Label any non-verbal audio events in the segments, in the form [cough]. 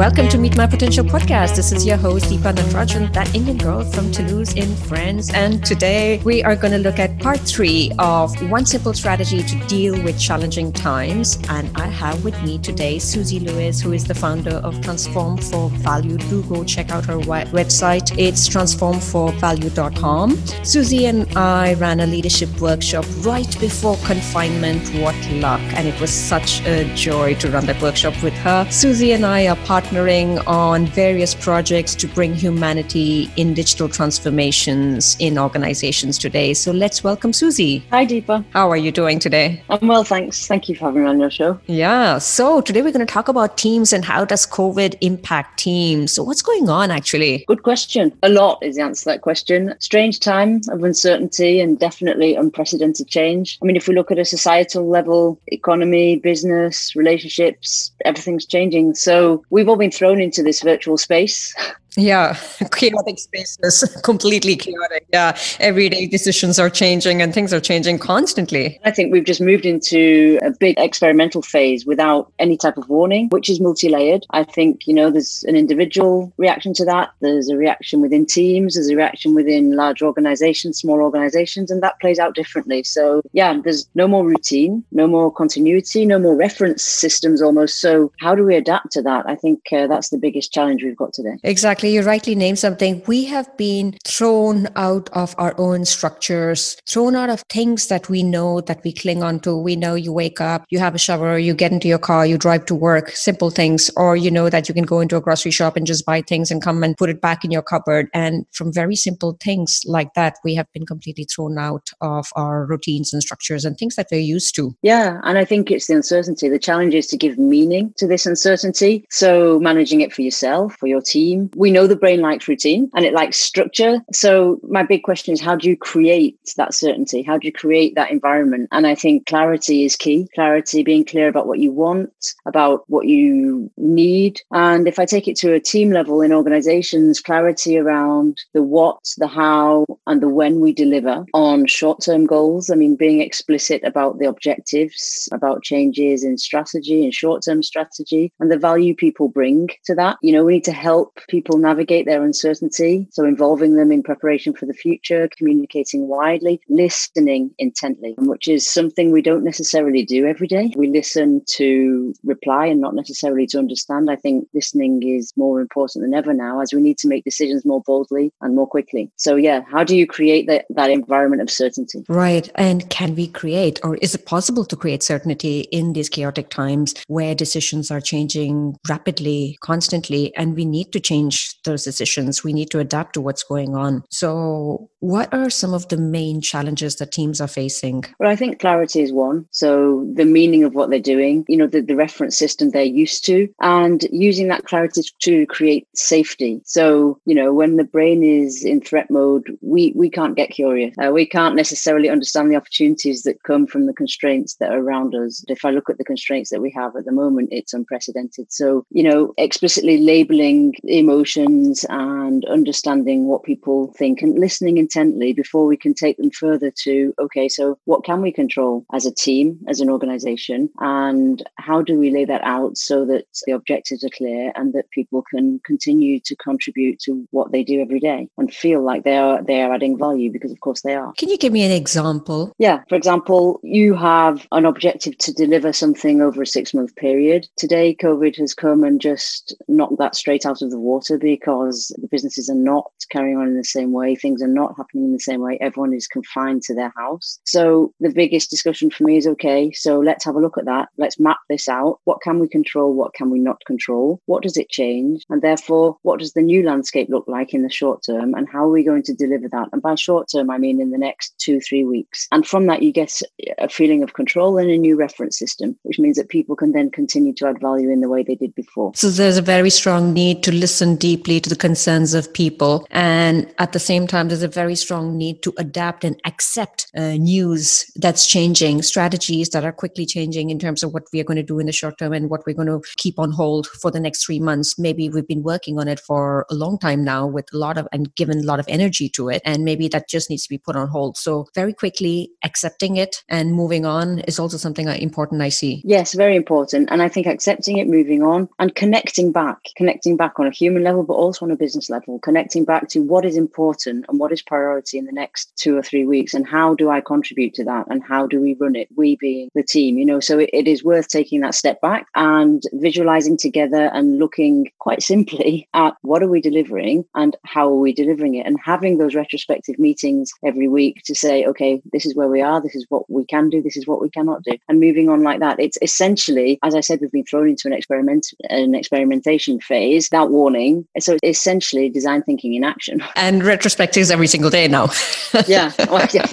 welcome to Meet My Potential podcast. This is your host, Deepa Natarajan, that Indian girl from Toulouse in France. And today we are going to look at part three of One Simple Strategy to Deal with Challenging Times. And I have with me today Susie Lewis, who is the founder of Transform for Value. Do go check out her website. It's transformforvalue.com. Susie and I ran a leadership workshop right before confinement. What luck! And it was such a joy to run that workshop with her. Susie and I are partnering on various projects to bring humanity in digital transformations in organizations today. So let's welcome Susie. Hi, Deepa. How are you doing today? I'm well, thanks. Thank you for having me on your show. Yeah. So today we're going to talk about teams and how does COVID impact teams. So what's going on actually? Good question. A lot is the answer to that question. Strange time of uncertainty and definitely unprecedented change. I mean, if we look at a societal level, economy, business, relationships, everything's changing. So we've all been thrown into this virtual space. [laughs] Yeah, [laughs] chaotic spaces, [laughs] completely chaotic. Yeah, everyday decisions are changing and things are changing constantly. I think we've just moved into a big experimental phase without any type of warning, which is multi layered. I think, you know, there's an individual reaction to that, there's a reaction within teams, there's a reaction within large organizations, small organizations, and that plays out differently. So, yeah, there's no more routine, no more continuity, no more reference systems almost. So, how do we adapt to that? I think uh, that's the biggest challenge we've got today. Exactly exactly. You rightly named something. We have been thrown out of our own structures, thrown out of things that we know that we cling on to. We know you wake up, you have a shower, you get into your car, you drive to work, simple things, or you know that you can go into a grocery shop and just buy things and come and put it back in your cupboard. And from very simple things like that, we have been completely thrown out of our routines and structures and things that we're used to. Yeah. And I think it's the uncertainty. The challenge is to give meaning to this uncertainty. So managing it for yourself, for your team. We know the brain likes routine and it likes structure. So my big question is how do you create that certainty? How do you create that environment? And I think clarity is key. Clarity, being clear about what you want, about what you need. And if I take it to a team level in organizations, clarity around the what, the how, and the when we deliver on short term goals. I mean, being explicit about the objectives, about changes in strategy and short term strategy, and the value people bring to that. You know, we need to help people navigate their uncertainty. So, involving them in preparation for the future, communicating widely, listening intently, which is something we don't necessarily do every day. We listen to reply and not necessarily to understand. I think listening is more important than ever now as we need to make decisions more boldly and more quickly. So, yeah, how do you create that, that environment of certainty? Right. And can we create, or is it possible to create certainty in these chaotic times where decisions are changing rapidly, constantly, and we need to change those decisions. We need to adapt to what's going on. So, what are some of the main challenges that teams are facing? Well, I think clarity is one. So, the meaning of what they're doing, you know, the, the reference system they're used to, and using that clarity to create safety. So, you know, when the brain is in threat mode, we, we can't get curious. Uh, we can't necessarily understand the opportunities that come from the constraints that are around us. If I look at the constraints that we have at the moment, it's unprecedented. So, you know, explicitly labeling emotions and understanding what people think and listening intently before we can take them further to okay so what can we control as a team as an organization? And how do we lay that out so that the objectives are clear and that people can continue to contribute to what they do every day and feel like they are they are adding value because of course they are. Can you give me an example? Yeah. For example you have an objective to deliver something over a six month period. Today covid has come and just knocked that straight out of the water because the businesses are not carrying on in the same way. Things are not happening in the same way. Everyone is confined to their house. So the biggest discussion for me is okay, so let's have a look at that. Let's map this out. What can we control? What can we not control? What does it change? And therefore, what does the new landscape look like in the short term? And how are we going to deliver that? And by short term, I mean in the next two, three weeks. And from that, you get a feeling of control and a new reference system, which means that people can then continue to add value in the way they did before. So there's a very strong need to listen deeply to the concerns of people. And at the same time, there's a very very strong need to adapt and accept uh, news that's changing, strategies that are quickly changing in terms of what we are going to do in the short term and what we're going to keep on hold for the next three months. Maybe we've been working on it for a long time now with a lot of and given a lot of energy to it. And maybe that just needs to be put on hold. So, very quickly accepting it and moving on is also something important I see. Yes, very important. And I think accepting it, moving on, and connecting back, connecting back on a human level, but also on a business level, connecting back to what is important and what is priority in the next two or three weeks and how do I contribute to that and how do we run it, we being the team, you know. So it, it is worth taking that step back and visualizing together and looking quite simply [laughs] at what are we delivering and how are we delivering it and having those retrospective meetings every week to say, okay, this is where we are, this is what we can do, this is what we cannot do, and moving on like that. It's essentially, as I said, we've been thrown into an experiment, an experimentation phase without warning. So essentially design thinking in action. And retrospectives every single day now. [laughs] yeah, well, yeah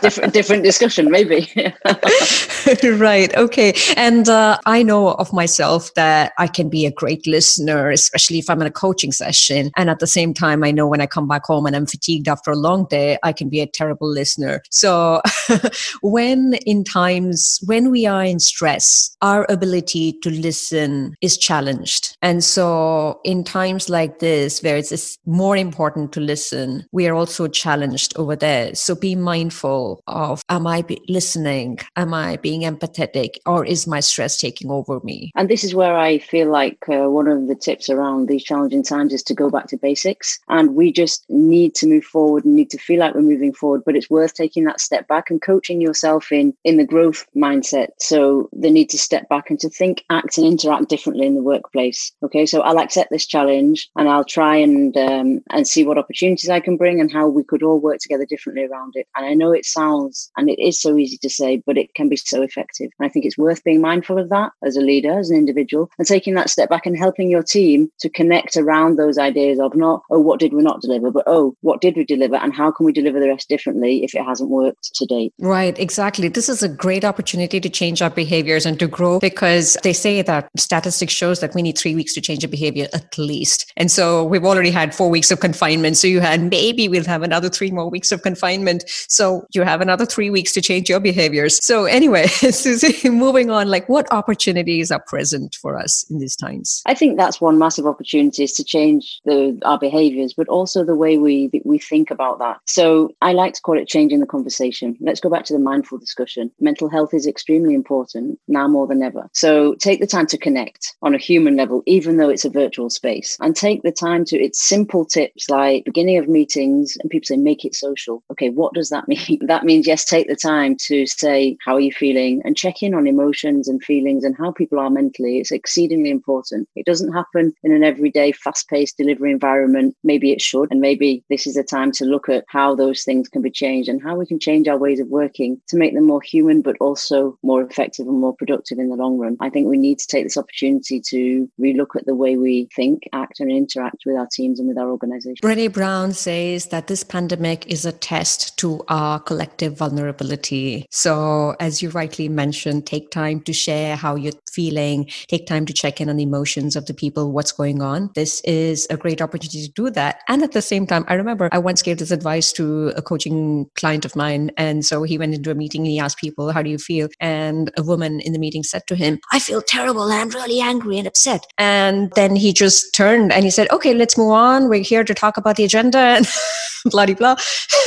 different different discussion maybe. [laughs] right. Okay. And uh, I know of myself that I can be a great listener, especially if I'm in a coaching session. And at the same time, I know when I come back home and I'm fatigued after a long day, I can be a terrible listener. So [laughs] when in times when we are in stress, our ability to listen is challenged. And so in times like this, where it's more important to listen, we are also challenged over there. So be mindful of am I listening? Am I being empathetic? Or is my stress taking over me? And this is where I feel like uh, one of the tips around these challenging times is to go back to basics. And we just need to move forward and need to feel like we're moving forward. But it's worth taking that step back and coaching yourself in in the growth mindset. So the need to step back and to think, act, and interact differently in the workplace. Okay, so I'll accept this challenge and I'll try and um, and see what opportunities I can bring and how we could all work together differently around it. And I know it sounds and it is so easy to say, but it can be so effective. And I think it's worth being mindful of that as a leader, as an individual, and taking that step back and helping your team to connect around those ideas of not, oh, what did we not deliver, but oh, what did we deliver and how can we deliver the rest differently if it hasn't worked to date? Right, exactly. This is a great opportunity to change our behaviors and to grow because they say that statistics shows that we need three weeks to change a behavior at least. And so we've already had four weeks of confinement. So you had maybe we'll have another three more weeks of confinement. So you have another three weeks to change your behaviors. So anyway, [laughs] Susie, moving on, like what opportunities are present for us in these times? I think that's one massive opportunity is to change the, our behaviors, but also the way we we think about that. So I like to call it changing the conversation. Let's go back to the mindful discussion. Mental health is extremely important now more than ever. So take the time to connect on a human level, even though it's a virtual space, and take the time to. It's simple tips like beginning of meetings, and people say make it social. Okay, what does that [laughs] mean? that means yes, take the time to say how are you feeling and check in on emotions and feelings and how people are mentally. It's exceedingly important. It doesn't happen in an everyday, fast-paced delivery environment. Maybe it should, and maybe this is a time to look at how those things can be changed and how we can change our ways of working to make them more human, but also more effective and more productive in the long run. I think we need to take this opportunity to relook at the way we think, act, and interact with our teams and with our organization. Brene Brown says that this pandemic is a test to our collective vulnerability. So, as you rightly mentioned, take time to share how you're feeling, take time to check in on the emotions of the people, what's going on. This is a great opportunity to do that. And at the same time, I remember I once gave this advice to a coaching client of mine. And so he went into a meeting and he asked people, How do you feel? And a woman in the meeting said to him, I feel terrible. I'm really angry and upset. And then he just turned and he said, Okay, let's move on. We're here to talk about the agenda and [laughs] [laughs] blah, blah.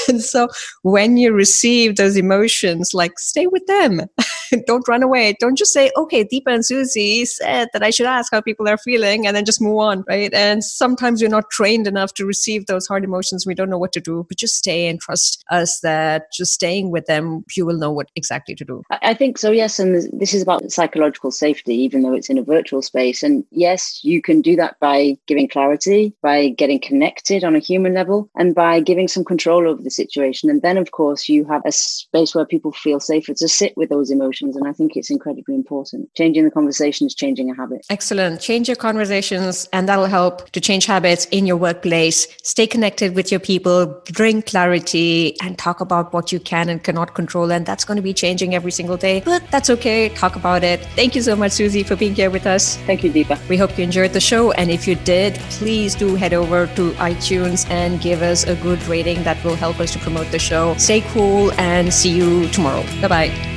And so when you receive those emotions, like stay with them. [laughs] Don't run away. Don't just say, okay, Deepa and Susie said that I should ask how people are feeling and then just move on, right? And sometimes we're not trained enough to receive those hard emotions. We don't know what to do, but just stay and trust us that just staying with them, you will know what exactly to do. I think so, yes. And this is about psychological safety, even though it's in a virtual space. And yes, you can do that by giving clarity, by getting connected on a human level, and by giving some control over the situation. And then, of course, you have a space where people feel safer to sit with those emotions. And I think it's incredibly important. Changing the conversation is changing a habit. Excellent. Change your conversations, and that'll help to change habits in your workplace. Stay connected with your people, bring clarity, and talk about what you can and cannot control. And that's going to be changing every single day, but that's okay. Talk about it. Thank you so much, Susie, for being here with us. Thank you, Deepa. We hope you enjoyed the show. And if you did, please do head over to iTunes and give us a good good rating that will help us to promote the show. Stay cool and see you tomorrow. Bye bye.